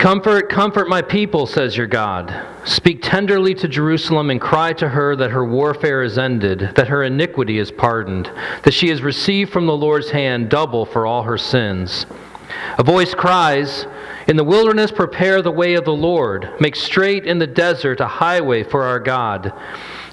Comfort, comfort my people, says your God. Speak tenderly to Jerusalem and cry to her that her warfare is ended, that her iniquity is pardoned, that she has received from the Lord's hand double for all her sins. A voice cries, In the wilderness prepare the way of the Lord, make straight in the desert a highway for our God.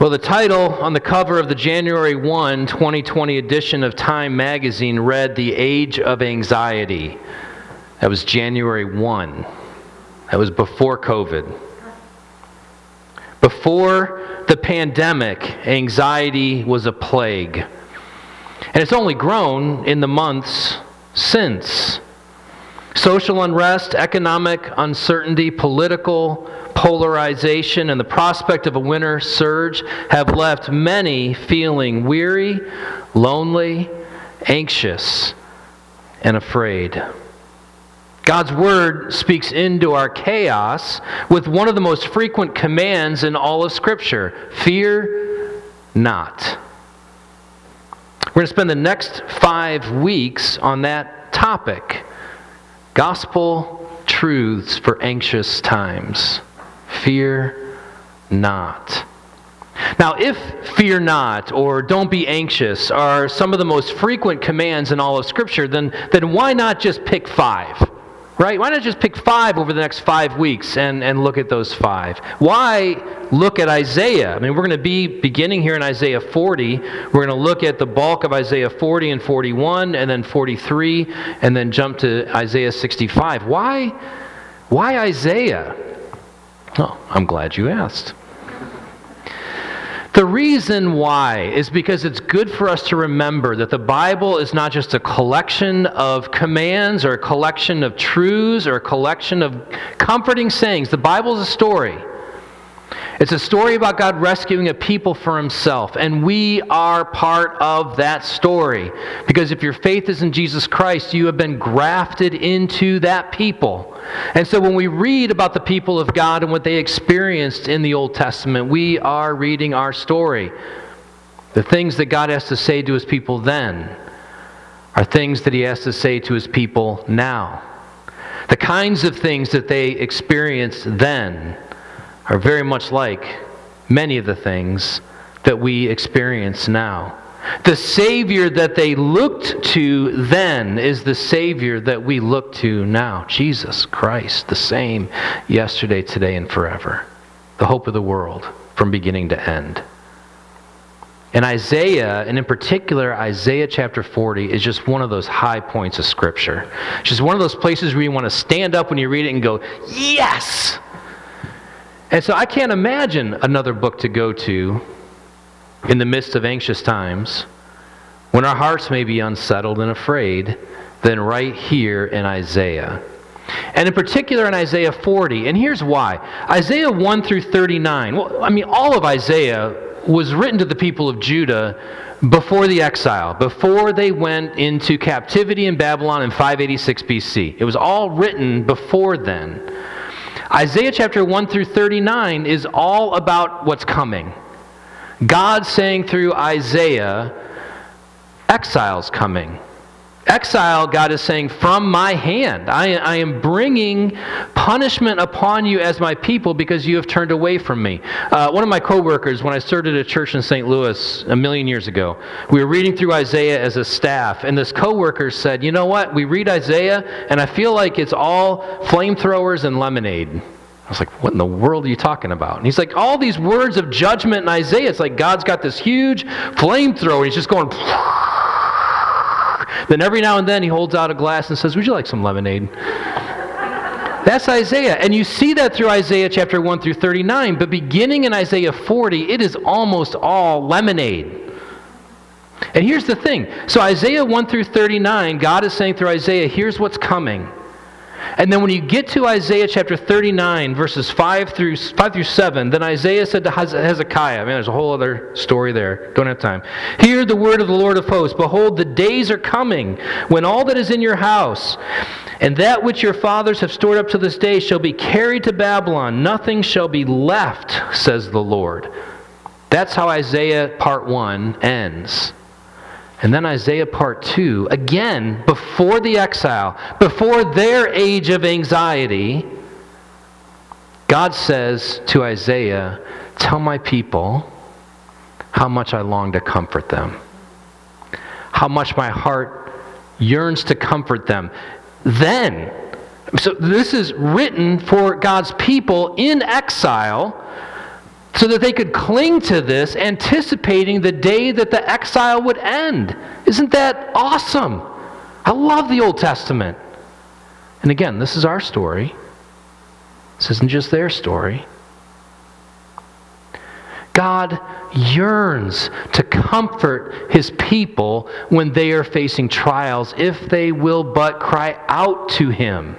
Well, the title on the cover of the January 1, 2020 edition of Time magazine read The Age of Anxiety. That was January 1. That was before COVID. Before the pandemic, anxiety was a plague. And it's only grown in the months since. Social unrest, economic uncertainty, political polarization, and the prospect of a winter surge have left many feeling weary, lonely, anxious, and afraid. God's Word speaks into our chaos with one of the most frequent commands in all of Scripture fear not. We're going to spend the next five weeks on that topic gospel truths for anxious times. Fear not. Now, if fear not or don't be anxious are some of the most frequent commands in all of Scripture, then, then why not just pick five? Right? Why not just pick five over the next five weeks and, and look at those five? Why look at Isaiah? I mean, we're going to be beginning here in Isaiah 40. We're going to look at the bulk of Isaiah 40 and 41, and then 43, and then jump to Isaiah 65. Why? Why Isaiah? Oh, I'm glad you asked. The reason why is because it's good for us to remember that the Bible is not just a collection of commands or a collection of truths or a collection of comforting sayings. The Bible is a story. It's a story about God rescuing a people for himself, and we are part of that story. Because if your faith is in Jesus Christ, you have been grafted into that people. And so when we read about the people of God and what they experienced in the Old Testament, we are reading our story. The things that God has to say to his people then are things that he has to say to his people now. The kinds of things that they experienced then are very much like many of the things that we experience now. The Savior that they looked to then is the Savior that we look to now Jesus Christ, the same yesterday, today, and forever. The hope of the world from beginning to end. And Isaiah, and in particular Isaiah chapter 40, is just one of those high points of Scripture. It's just one of those places where you want to stand up when you read it and go, Yes! And so I can't imagine another book to go to in the midst of anxious times when our hearts may be unsettled and afraid than right here in Isaiah. And in particular in Isaiah 40. And here's why Isaiah 1 through 39. Well, I mean, all of Isaiah was written to the people of Judah before the exile, before they went into captivity in Babylon in 586 BC. It was all written before then. Isaiah chapter 1 through 39 is all about what's coming. God saying through Isaiah, exile's coming. exile, God is saying, from my hand. I, I, am bringing punishment upon you as my people because you have turned away from me. Uh, one of my coworkers, when I started a church in St. Louis a million years ago, we were reading through Isaiah as a staff, and this coworker said, You know what? We read Isaiah, and I feel like it's all flamethrowers and lemonade. I was like, what in the world are you talking about? And he's like, all these words of judgment in Isaiah, it's like God's got this huge flamethrower. He's just going. Then every now and then he holds out a glass and says, Would you like some lemonade? That's Isaiah. And you see that through Isaiah chapter 1 through 39. But beginning in Isaiah 40, it is almost all lemonade. And here's the thing. So, Isaiah 1 through 39, God is saying through Isaiah, here's what's coming. And then when you get to Isaiah chapter 39, verses 5 through, 5 through 7, then Isaiah said to Hezekiah, I mean, there's a whole other story there. Don't have time. Hear the word of the Lord of hosts. Behold, the days are coming when all that is in your house and that which your fathers have stored up to this day shall be carried to Babylon. Nothing shall be left, says the Lord. That's how Isaiah part 1 ends. And then Isaiah part 2, again, before the exile, before their age of anxiety, God says to Isaiah, Tell my people how much I long to comfort them, how much my heart yearns to comfort them. Then, so this is written for God's people in exile so that they could cling to this, anticipating the day that the exile would end. Isn't that awesome? I love the Old Testament. And again, this is our story. This isn't just their story. God yearns to comfort his people when they are facing trials, if they will but cry out to him.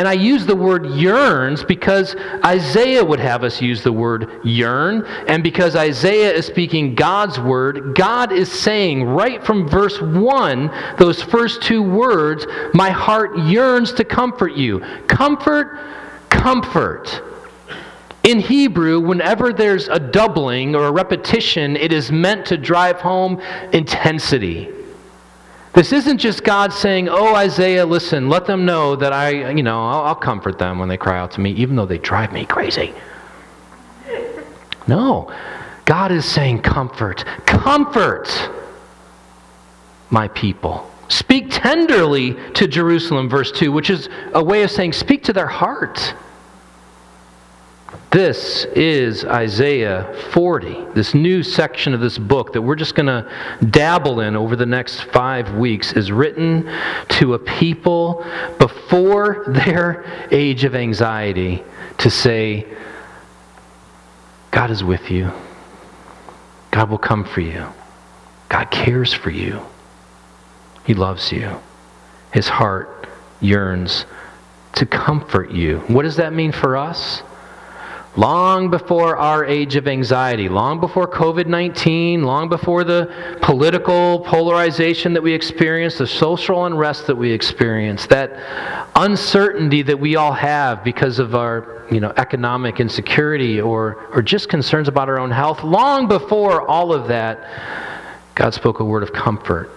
And I use the word yearns because Isaiah would have us use the word yearn. And because Isaiah is speaking God's word, God is saying right from verse 1, those first two words, My heart yearns to comfort you. Comfort, comfort. In Hebrew, whenever there's a doubling or a repetition, it is meant to drive home intensity. This isn't just God saying, Oh, Isaiah, listen, let them know that I, you know, I'll, I'll comfort them when they cry out to me, even though they drive me crazy. No. God is saying, Comfort, comfort my people. Speak tenderly to Jerusalem, verse 2, which is a way of saying, Speak to their heart. This is Isaiah 40, this new section of this book that we're just going to dabble in over the next five weeks, is written to a people before their age of anxiety to say, God is with you. God will come for you. God cares for you. He loves you. His heart yearns to comfort you. What does that mean for us? Long before our age of anxiety, long before COVID 19, long before the political polarization that we experience, the social unrest that we experience, that uncertainty that we all have because of our you know, economic insecurity or, or just concerns about our own health, long before all of that, God spoke a word of comfort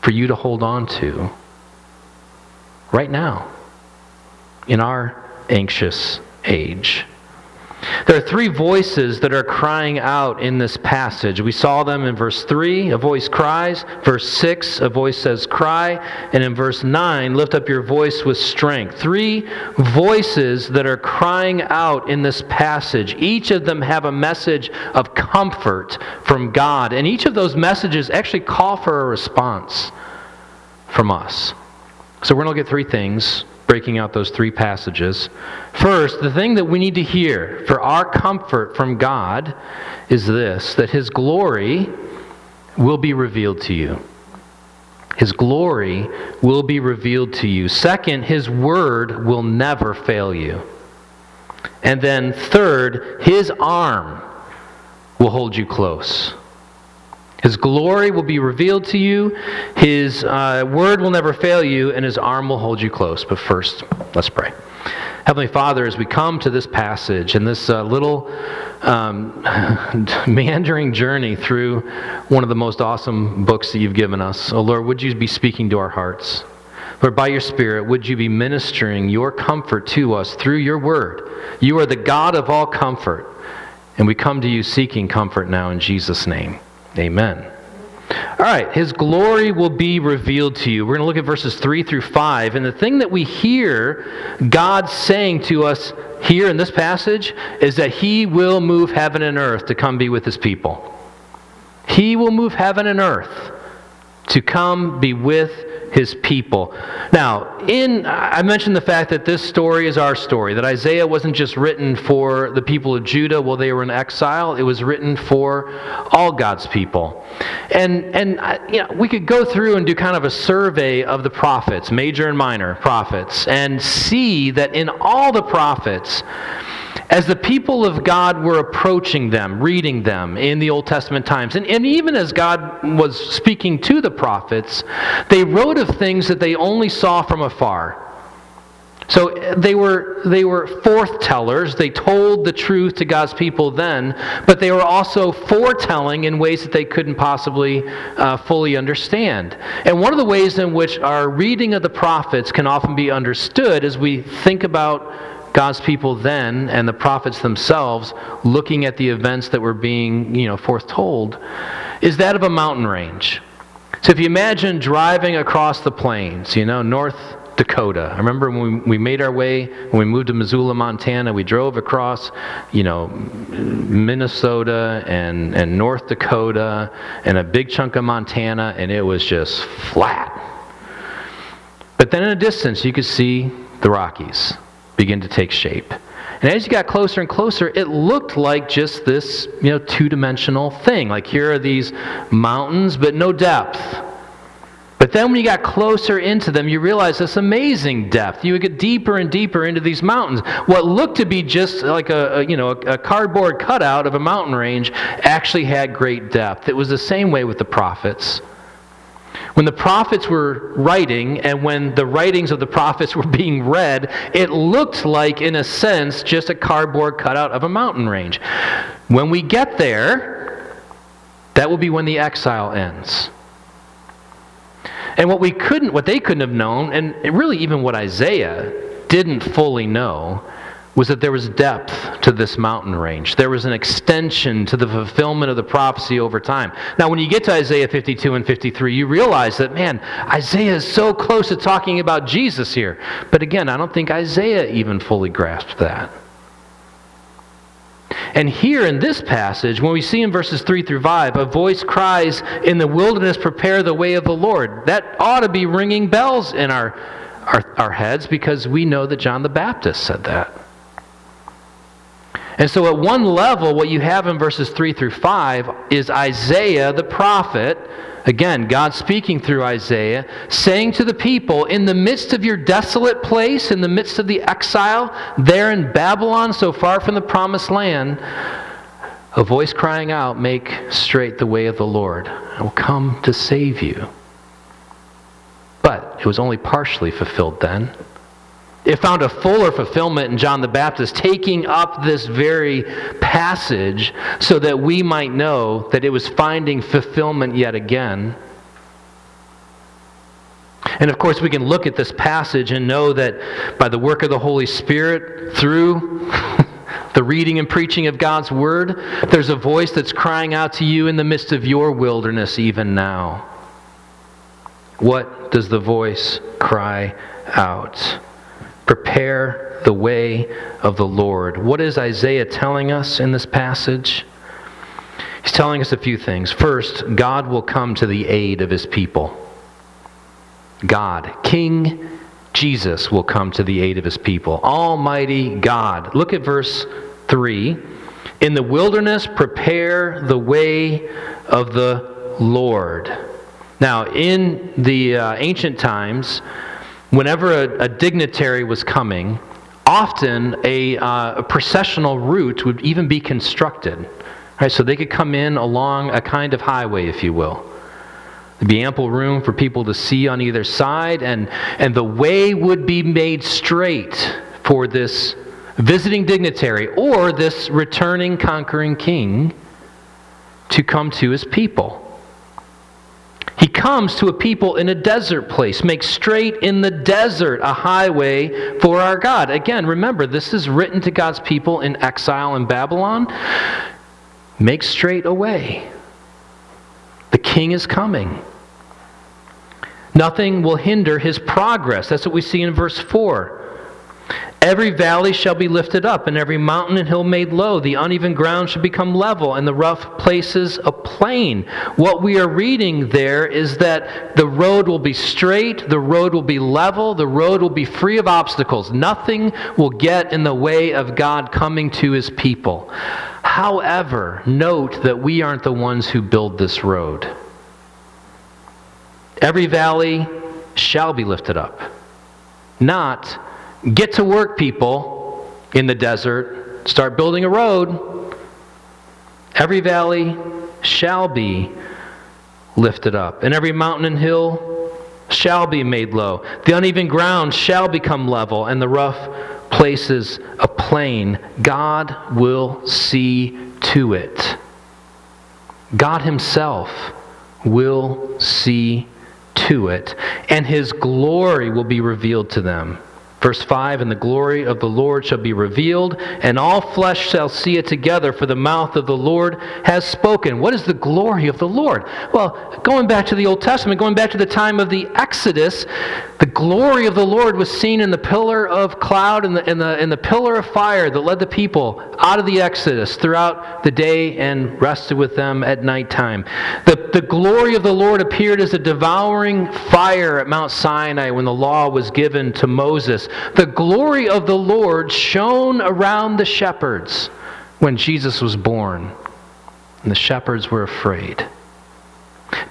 for you to hold on to right now in our anxious age. There are three voices that are crying out in this passage. We saw them in verse 3, a voice cries. Verse 6, a voice says, cry. And in verse 9, lift up your voice with strength. Three voices that are crying out in this passage. Each of them have a message of comfort from God. And each of those messages actually call for a response from us. So we're going to look at three things breaking out those three passages. First, the thing that we need to hear for our comfort from God is this that His glory will be revealed to you. His glory will be revealed to you. Second, His word will never fail you. And then, third, His arm will hold you close. His glory will be revealed to you. His uh, word will never fail you, and his arm will hold you close. But first, let's pray. Heavenly Father, as we come to this passage and this uh, little um, meandering journey through one of the most awesome books that you've given us, oh Lord, would you be speaking to our hearts? Lord, by your Spirit, would you be ministering your comfort to us through your word? You are the God of all comfort, and we come to you seeking comfort now in Jesus' name. Amen. All right, his glory will be revealed to you. We're going to look at verses 3 through 5. And the thing that we hear God saying to us here in this passage is that he will move heaven and earth to come be with his people. He will move heaven and earth to come be with his people. Now, in I mentioned the fact that this story is our story, that Isaiah wasn't just written for the people of Judah while they were in exile, it was written for all God's people. And and you know, we could go through and do kind of a survey of the prophets, major and minor prophets, and see that in all the prophets as the people of God were approaching them, reading them in the Old Testament times, and, and even as God was speaking to the prophets, they wrote of things that they only saw from afar. So they were, they were forthtellers. They told the truth to God's people then, but they were also foretelling in ways that they couldn't possibly uh, fully understand. And one of the ways in which our reading of the prophets can often be understood as we think about God's people then and the prophets themselves looking at the events that were being, you know, foretold is that of a mountain range. So if you imagine driving across the plains, you know, North Dakota. I remember when we, we made our way, when we moved to Missoula, Montana, we drove across, you know, Minnesota and, and North Dakota and a big chunk of Montana, and it was just flat. But then in the distance, you could see the Rockies begin to take shape. And as you got closer and closer, it looked like just this, you know, two-dimensional thing. Like here are these mountains, but no depth. But then when you got closer into them, you realize this amazing depth. You would get deeper and deeper into these mountains. What looked to be just like a, a you know a, a cardboard cutout of a mountain range actually had great depth. It was the same way with the prophets. When the prophets were writing and when the writings of the prophets were being read, it looked like, in a sense, just a cardboard cutout of a mountain range. When we get there, that will be when the exile ends. And what we couldn't, what they couldn't have known, and really even what Isaiah didn't fully know, was that there was depth to this mountain range. There was an extension to the fulfillment of the prophecy over time. Now, when you get to Isaiah 52 and 53, you realize that, man, Isaiah is so close to talking about Jesus here. But again, I don't think Isaiah even fully grasped that. And here in this passage, when we see in verses 3 through 5, a voice cries, In the wilderness, prepare the way of the Lord. That ought to be ringing bells in our, our, our heads because we know that John the Baptist said that. And so, at one level, what you have in verses 3 through 5 is Isaiah the prophet, again, God speaking through Isaiah, saying to the people, In the midst of your desolate place, in the midst of the exile, there in Babylon, so far from the promised land, a voice crying out, Make straight the way of the Lord. I will come to save you. But it was only partially fulfilled then. It found a fuller fulfillment in John the Baptist, taking up this very passage so that we might know that it was finding fulfillment yet again. And of course, we can look at this passage and know that by the work of the Holy Spirit, through the reading and preaching of God's Word, there's a voice that's crying out to you in the midst of your wilderness, even now. What does the voice cry out? Prepare the way of the Lord. What is Isaiah telling us in this passage? He's telling us a few things. First, God will come to the aid of his people. God, King Jesus, will come to the aid of his people. Almighty God. Look at verse 3. In the wilderness, prepare the way of the Lord. Now, in the uh, ancient times, whenever a, a dignitary was coming, often a, uh, a, processional route would even be constructed. Right, so they could come in along a kind of highway, if you will. There'd be ample room for people to see on either side, and, and the way would be made straight for this visiting dignitary or this returning conquering king to come to his people. He comes to a people in a desert place, makes straight in the desert a highway for our God. Again, remember, this is written to God's people in exile in Babylon. Make straight a way. The king is coming. Nothing will hinder his progress. That's what we see in verse 4. Every valley shall be lifted up, and every mountain and hill made low. The uneven ground shall become level, and the rough places a plain. What we are reading there is that the road will be straight, the road will be level, the road will be free of obstacles. Nothing will get in the way of God coming to his people. However, note that we aren't the ones who build this road. Every valley shall be lifted up, not Get to work, people in the desert. Start building a road. Every valley shall be lifted up, and every mountain and hill shall be made low. The uneven ground shall become level, and the rough places a plain. God will see to it. God Himself will see to it, and His glory will be revealed to them. Verse 5 And the glory of the Lord shall be revealed, and all flesh shall see it together, for the mouth of the Lord has spoken. What is the glory of the Lord? Well, going back to the Old Testament, going back to the time of the Exodus, the glory of the Lord was seen in the pillar of cloud and the, in the, in the pillar of fire that led the people out of the Exodus throughout the day and rested with them at nighttime. The, the glory of the Lord appeared as a devouring fire at Mount Sinai when the law was given to Moses the glory of the Lord shone around the shepherds when Jesus was born, and the shepherds were afraid.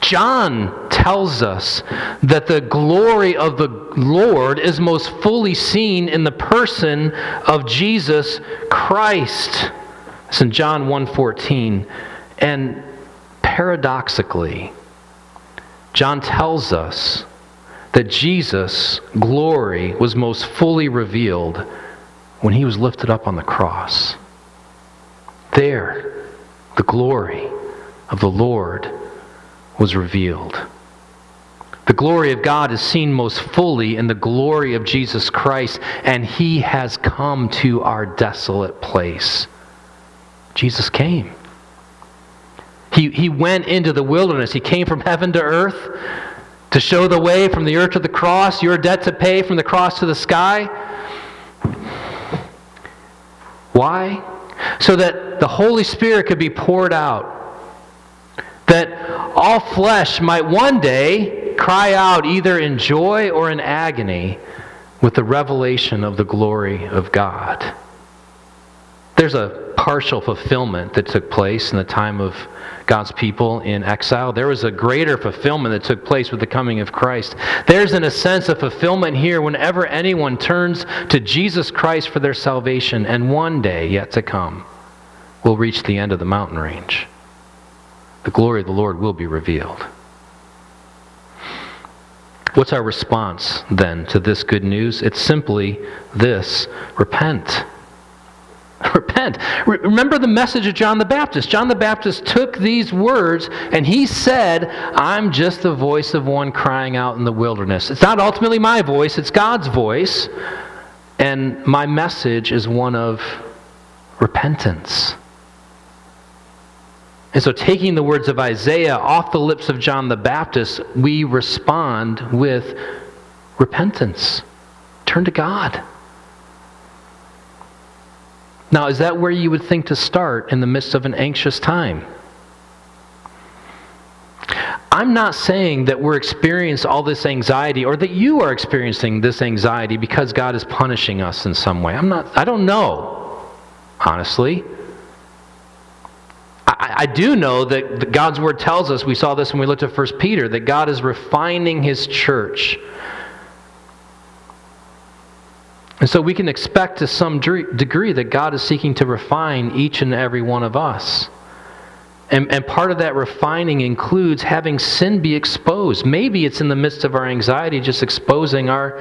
John tells us that the glory of the Lord is most fully seen in the person of Jesus Christ. It's in John 1:14. And paradoxically, John tells us that Jesus' glory was most fully revealed when he was lifted up on the cross. There, the glory of the Lord was revealed. The glory of God is seen most fully in the glory of Jesus Christ, and he has come to our desolate place. Jesus came. He, he went into the wilderness. He came from heaven to earth to show the way from the earth to the cross, your debt to pay from the cross to the sky. Why? So that the Holy Spirit could be poured out. That all flesh might one day cry out either in joy or in agony with the revelation of the glory of God. There's a partial fulfillment that took place in the time of God's people in exile. There was a greater fulfillment that took place with the coming of Christ. There's, in a sense, a fulfillment here whenever anyone turns to Jesus Christ for their salvation, and one day yet to come we'll reach the end of the mountain range. The glory of the Lord will be revealed. What's our response then to this good news? It's simply this repent. Repent. Remember the message of John the Baptist. John the Baptist took these words and he said, I'm just the voice of one crying out in the wilderness. It's not ultimately my voice, it's God's voice. And my message is one of repentance. And so, taking the words of Isaiah off the lips of John the Baptist, we respond with repentance. Turn to God. Now, is that where you would think to start in the midst of an anxious time? I'm not saying that we're experiencing all this anxiety or that you are experiencing this anxiety because God is punishing us in some way. I'm not, I don't know, honestly. I, I do know that God's word tells us, we saw this when we looked at 1 Peter, that God is refining his church and so we can expect to some degree that God is seeking to refine each and every one of us. And, and part of that refining includes having sin be exposed. Maybe it's in the midst of our anxiety, just exposing our,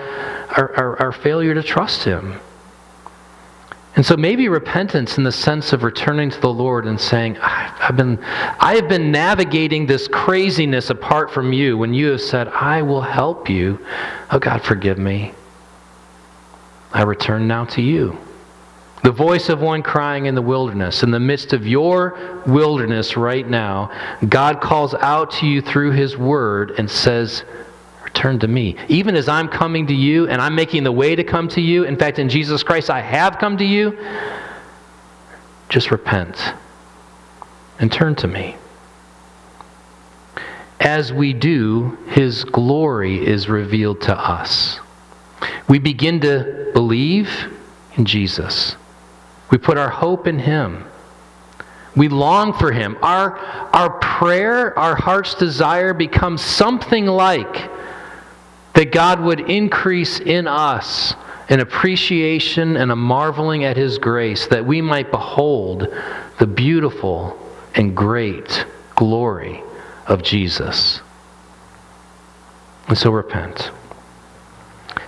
our, our, our failure to trust Him. And so maybe repentance in the sense of returning to the Lord and saying, I've been, I have been navigating this craziness apart from you when you have said, I will help you. Oh God, forgive me. I return now to you. The voice of one crying in the wilderness. In the midst of your wilderness right now, God calls out to you through his word and says, Return to me. Even as I'm coming to you and I'm making the way to come to you, in fact, in Jesus Christ, I have come to you, just repent and turn to me. As we do, His glory is revealed to us. We begin to believe in Jesus, we put our hope in Him. We long for him. Our, our prayer, our heart's desire becomes something like that God would increase in us an appreciation and a marveling at His grace, that we might behold the beautiful and great glory of Jesus. And so repent.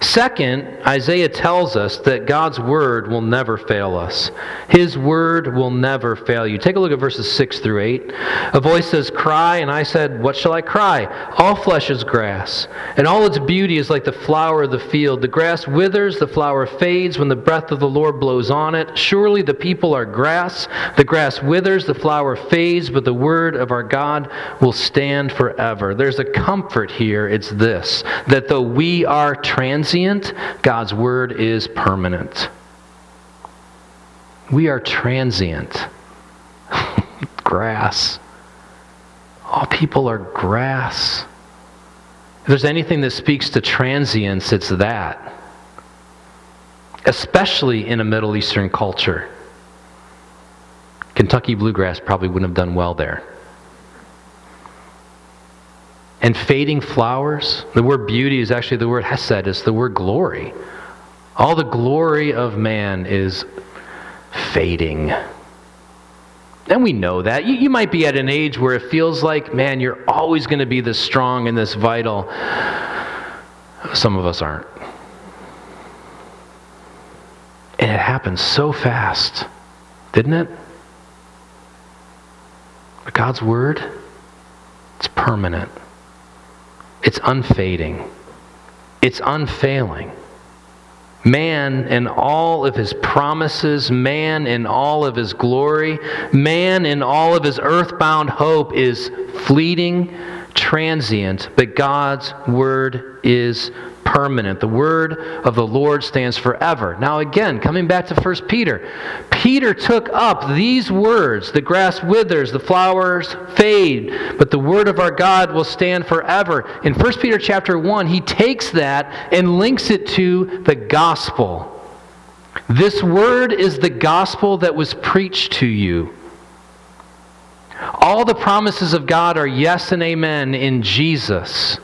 Second, Isaiah tells us that God's word will never fail us. His word will never fail you. Take a look at verses 6 through 8. A voice says, Cry, and I said, What shall I cry? All flesh is grass, and all its beauty is like the flower of the field. The grass withers, the flower fades when the breath of the Lord blows on it. Surely the people are grass. The grass withers, the flower fades, but the word of our God will stand forever. There's a comfort here. It's this that though we are transient, transient, God's word is permanent. We are transient. grass. All people are grass. If there's anything that speaks to transience, it's that. Especially in a Middle Eastern culture. Kentucky bluegrass probably wouldn't have done well there and fading flowers. The word beauty is actually the word hesed, it's the word glory. All the glory of man is fading. And we know that. You, you might be at an age where it feels like, man, you're always going to be this strong and this vital. Some of us aren't. And it happens so fast, didn't it? But God's word, it's permanent. It's unfading, it's unfailing. Man in all of his promises, man in all of his glory, man in all of his earthbound hope is fleeting, transient, but God's word is permanent. The word of the Lord stands forever. Now, again, coming back to 1 Peter, Peter took up these words the grass withers, the flowers fade, but the word of our God will stand forever. In 1 Peter chapter 1, he takes that and links it to the gospel. This word is the gospel that was preached to you. All the promises of God are yes and amen in Jesus.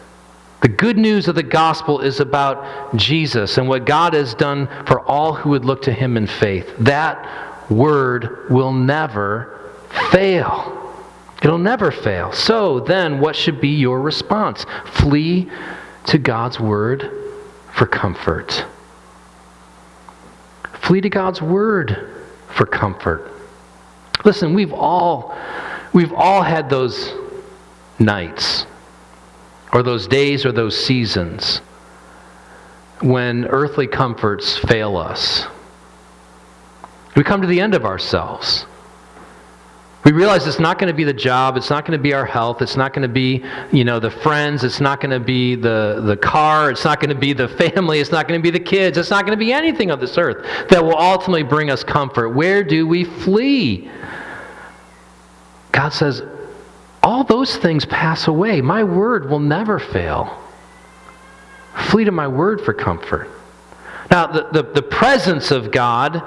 The good news of the gospel is about Jesus and what God has done for all who would look to him in faith. That word will never fail. It'll never fail. So then, what should be your response? Flee to God's word for comfort. Flee to God's word for comfort. Listen, we've all we've all had those nights or those days or those seasons when earthly comforts fail us. We come to the end of ourselves. We realize it's not going to be the job, it's not going to be our health, it's not going to be, you know, the friends, it's not going to be the, the car, it's not going to be the family, it's not going to be the kids, it's not going to be anything of this earth that will ultimately bring us comfort. Where do we flee? God says, all those things pass away. My word will never fail. Flee to my word for comfort. Now, the, the, the presence of God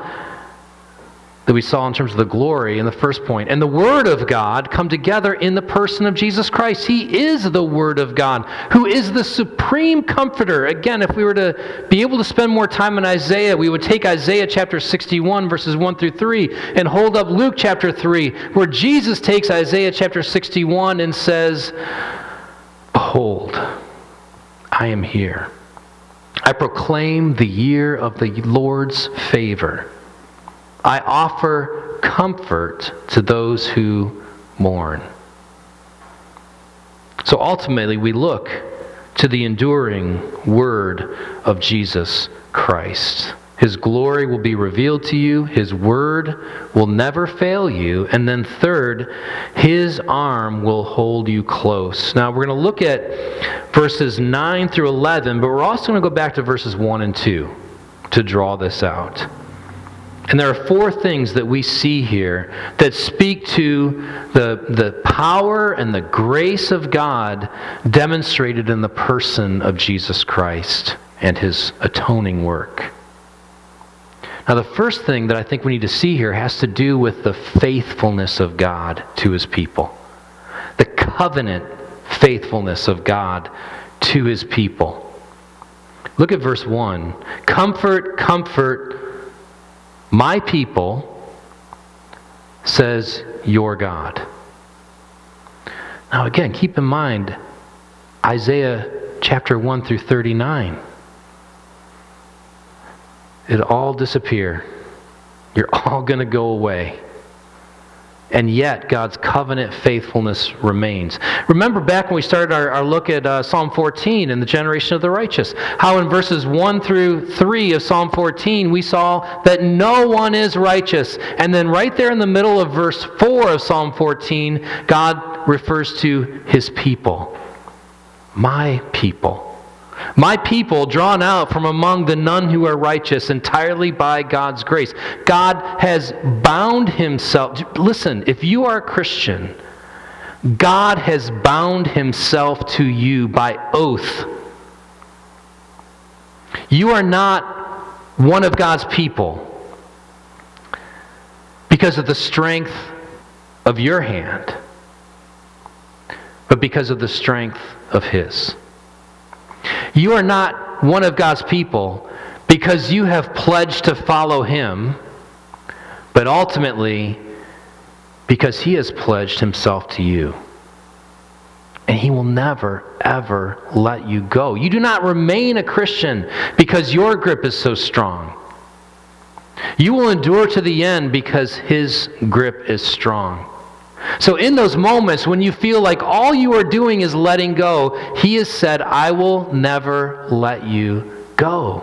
that we saw in terms of the glory in the first point and the Word of God come together in the person of Jesus Christ. He is the Word of God, who is the supreme comforter. Again, if we were to be able to spend more time in Isaiah, we would take Isaiah chapter 61, verses 1 through 3, and hold up Luke chapter 3, where Jesus takes Isaiah chapter 61 and says, Behold, I am here. I proclaim the year of the Lord's favor. I offer comfort to those who mourn. So ultimately, we look to the enduring word of Jesus Christ. His glory will be revealed to you. His word will never fail you. And then, third, his arm will hold you close. Now, we're going to look at verses 9 through 11, but we're also going to go back to verses 1 and 2 to draw this out. And there are four things that we see here that speak to the, the power and the grace of God demonstrated in the person of Jesus Christ and his atoning work. Now, the first thing that I think we need to see here has to do with the faithfulness of God to his people, the covenant faithfulness of God to his people. Look at verse 1. Comfort, comfort my people, says your God. Now, again, keep in mind Isaiah chapter 1 through 39 it all disappear. You're all going to go away. And yet, God's covenant faithfulness remains. Remember back when we started our, our look at uh, Psalm 14 and the generation of the righteous, how in verses 1 through 3 of Psalm 14, we saw that no one is righteous. And then, right there in the middle of verse 4 of Psalm 14, God refers to his people. My people. My people drawn out from among the none who are righteous entirely by God's grace. God has bound himself. Listen, if you are a Christian, God has bound himself to you by oath. You are not one of God's people because of the strength of your hand, but because of the strength of His. You are not one of God's people because you have pledged to follow Him, but ultimately because He has pledged Himself to you. And He will never, ever let you go. You do not remain a Christian because your grip is so strong. You will endure to the end because His grip is strong. So, in those moments when you feel like all you are doing is letting go, He has said, I will never let you go.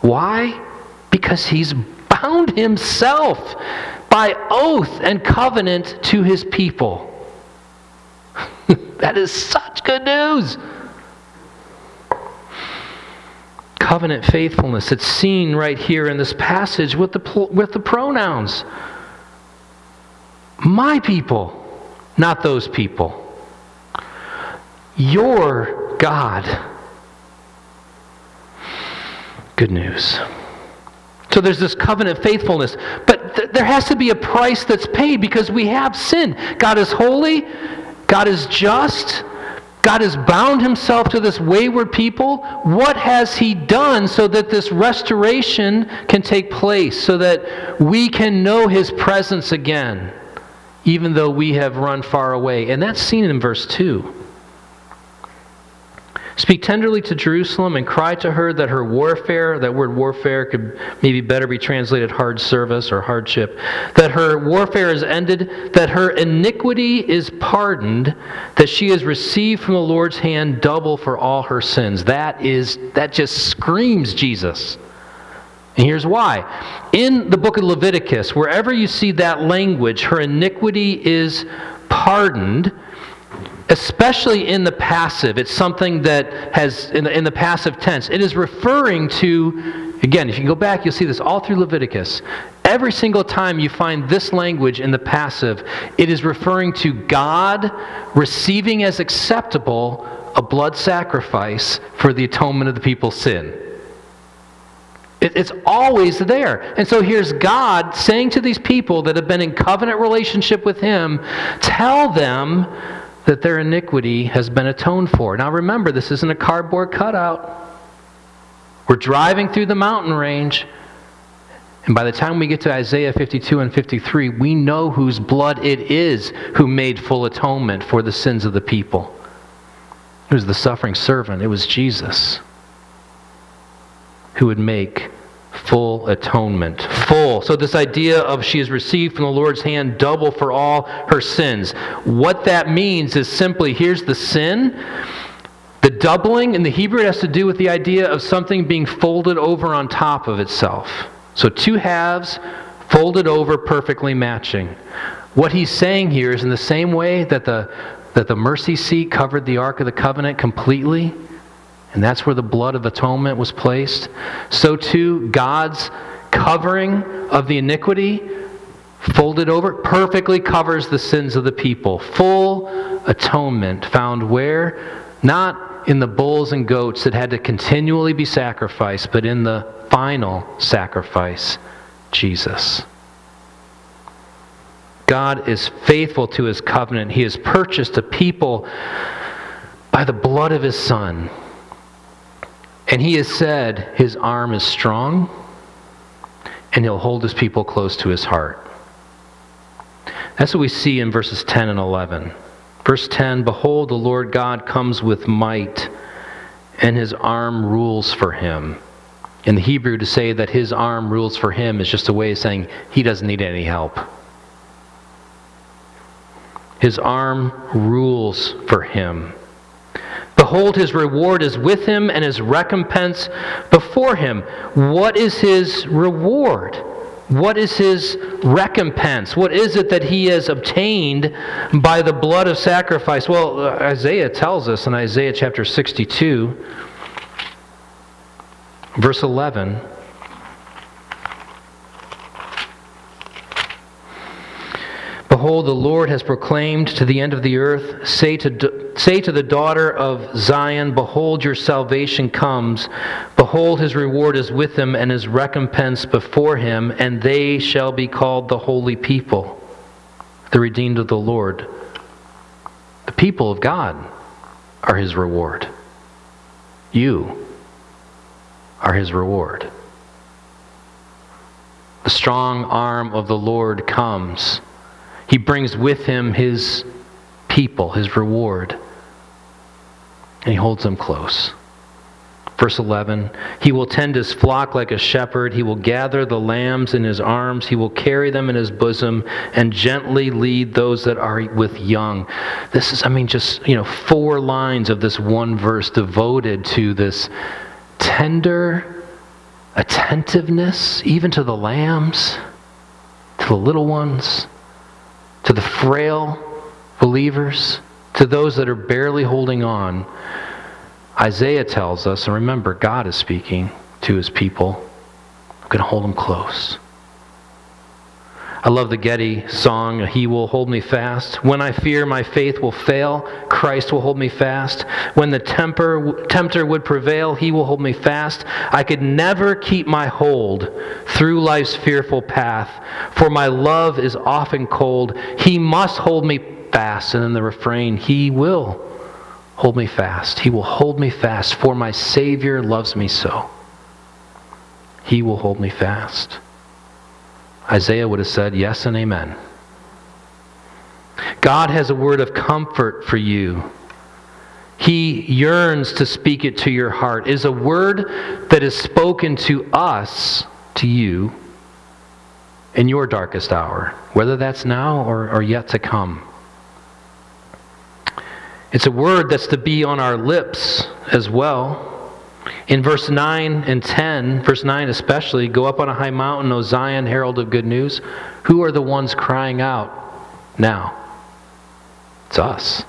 Why? Because He's bound Himself by oath and covenant to His people. that is such good news. Covenant faithfulness. It's seen right here in this passage with the, with the pronouns. My people, not those people. Your God. Good news. So there's this covenant faithfulness. But th- there has to be a price that's paid because we have sin. God is holy, God is just. God has bound himself to this wayward people. What has he done so that this restoration can take place, so that we can know his presence again? Even though we have run far away. And that's seen in verse 2. Speak tenderly to Jerusalem and cry to her that her warfare, that word warfare could maybe better be translated hard service or hardship, that her warfare is ended, that her iniquity is pardoned, that she has received from the Lord's hand double for all her sins. That is that just screams Jesus. And here's why. In the book of Leviticus, wherever you see that language, her iniquity is pardoned, especially in the passive. It's something that has, in the, in the passive tense, it is referring to, again, if you go back, you'll see this all through Leviticus. Every single time you find this language in the passive, it is referring to God receiving as acceptable a blood sacrifice for the atonement of the people's sin. It's always there. And so here's God saying to these people that have been in covenant relationship with Him, tell them that their iniquity has been atoned for. Now remember, this isn't a cardboard cutout. We're driving through the mountain range. And by the time we get to Isaiah 52 and 53, we know whose blood it is who made full atonement for the sins of the people. It was the suffering servant, it was Jesus who would make full atonement full. So, this idea of she has received from the Lord's hand double for all her sins. What that means is simply here's the sin. The doubling in the Hebrew has to do with the idea of something being folded over on top of itself. So, two halves folded over, perfectly matching. What he's saying here is in the same way that the, that the mercy seat covered the Ark of the Covenant completely, and that's where the blood of atonement was placed, so too God's covering of the iniquity, folded over, perfectly covers the sins of the people. Full atonement found where? Not in the bulls and goats that had to continually be sacrificed, but in the final sacrifice, Jesus. God is faithful to his covenant. He has purchased a people by the blood of his Son. And he has said his arm is strong and he'll hold his people close to his heart. That's what we see in verses 10 and 11. Verse 10 Behold, the Lord God comes with might, and his arm rules for him. In the Hebrew, to say that his arm rules for him is just a way of saying he doesn't need any help. His arm rules for him. Behold, his reward is with him and his recompense before him. What is his reward? What is his recompense? What is it that he has obtained by the blood of sacrifice? Well, uh, Isaiah tells us in Isaiah chapter 62, verse 11. Behold, the Lord has proclaimed to the end of the earth, say to, say to the daughter of Zion, Behold, your salvation comes. Behold, his reward is with him, and his recompense before him, and they shall be called the holy people, the redeemed of the Lord. The people of God are his reward. You are his reward. The strong arm of the Lord comes he brings with him his people, his reward, and he holds them close. Verse 11 He will tend his flock like a shepherd. He will gather the lambs in his arms. He will carry them in his bosom and gently lead those that are with young. This is, I mean, just, you know, four lines of this one verse devoted to this tender attentiveness, even to the lambs, to the little ones to the frail believers, to those that are barely holding on. Isaiah tells us, and remember, God is speaking to his people. I'm going to hold them close. I love the Getty song, He will hold me fast. When I fear my faith will fail, Christ will hold me fast. When the temper, tempter would prevail, He will hold me fast. I could never keep my hold through life's fearful path, for my love is often cold. He must hold me fast. And in the refrain, He will hold me fast. He will hold me fast, for my Savior loves me so. He will hold me fast. Isaiah would have said, Yes and amen. God has a word of comfort for you. He yearns to speak it to your heart. It is a word that is spoken to us, to you, in your darkest hour, whether that's now or, or yet to come. It's a word that's to be on our lips as well. In verse 9 and 10, verse 9 especially, go up on a high mountain, O Zion, herald of good news. Who are the ones crying out now? It's us.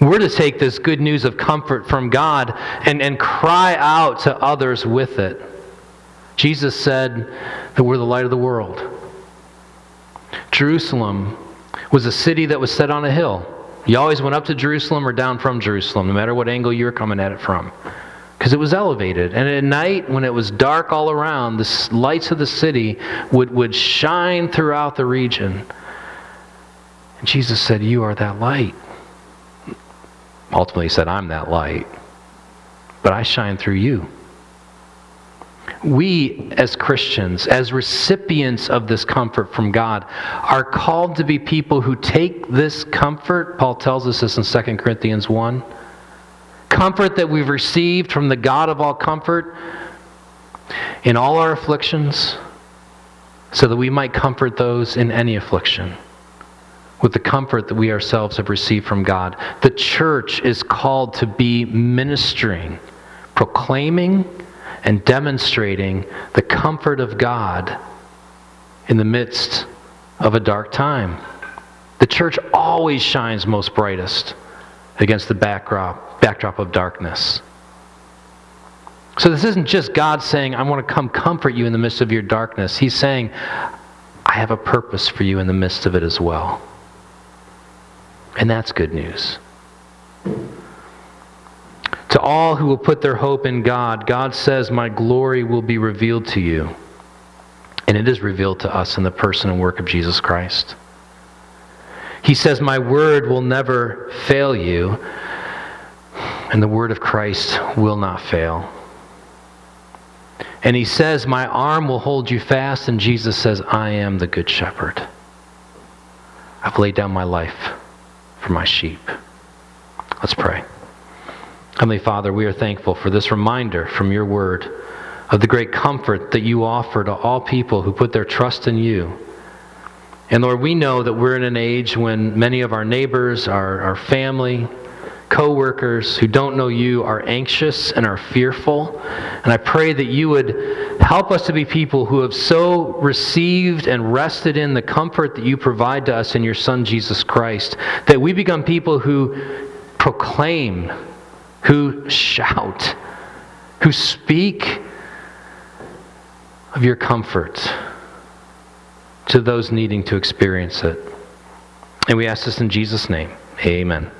We're to take this good news of comfort from God and, and cry out to others with it. Jesus said that we're the light of the world. Jerusalem was a city that was set on a hill. You always went up to Jerusalem or down from Jerusalem, no matter what angle you were coming at it from. Because it was elevated. And at night, when it was dark all around, the lights of the city would, would shine throughout the region. And Jesus said, You are that light. Ultimately, he said, I'm that light. But I shine through you we as Christians, as recipients of this comfort from God, are called to be people who take this comfort. Paul tells us this in 2 Corinthians 1. Comfort that we've received from the God of all comfort. in all our afflictions, so that we might comfort those in any affliction with the comfort that we ourselves have received from God. The church is called to be ministering, proclaiming, and demonstrating the comfort of God in the midst of a dark time. The church always shines most brightest against the backdrop, backdrop of darkness. So this isn't just God saying, I want to come comfort you in the midst of your darkness. He's saying, I have a purpose for you in the midst of it as well. And that's good news. To all who will put their hope in God, God says, My glory will be revealed to you. And it is revealed to us in the person and work of Jesus Christ. He says, My word will never fail you, and the word of Christ will not fail. And he says, My arm will hold you fast, and Jesus says, I am the good shepherd. I've laid down my life for my sheep. Let's pray. Heavenly Father, we are thankful for this reminder from your word of the great comfort that you offer to all people who put their trust in you. And Lord, we know that we're in an age when many of our neighbors, our, our family, co-workers who don't know you are anxious and are fearful. And I pray that you would help us to be people who have so received and rested in the comfort that you provide to us in your Son, Jesus Christ, that we become people who proclaim, who shout, who speak of your comfort to those needing to experience it. And we ask this in Jesus' name. Amen.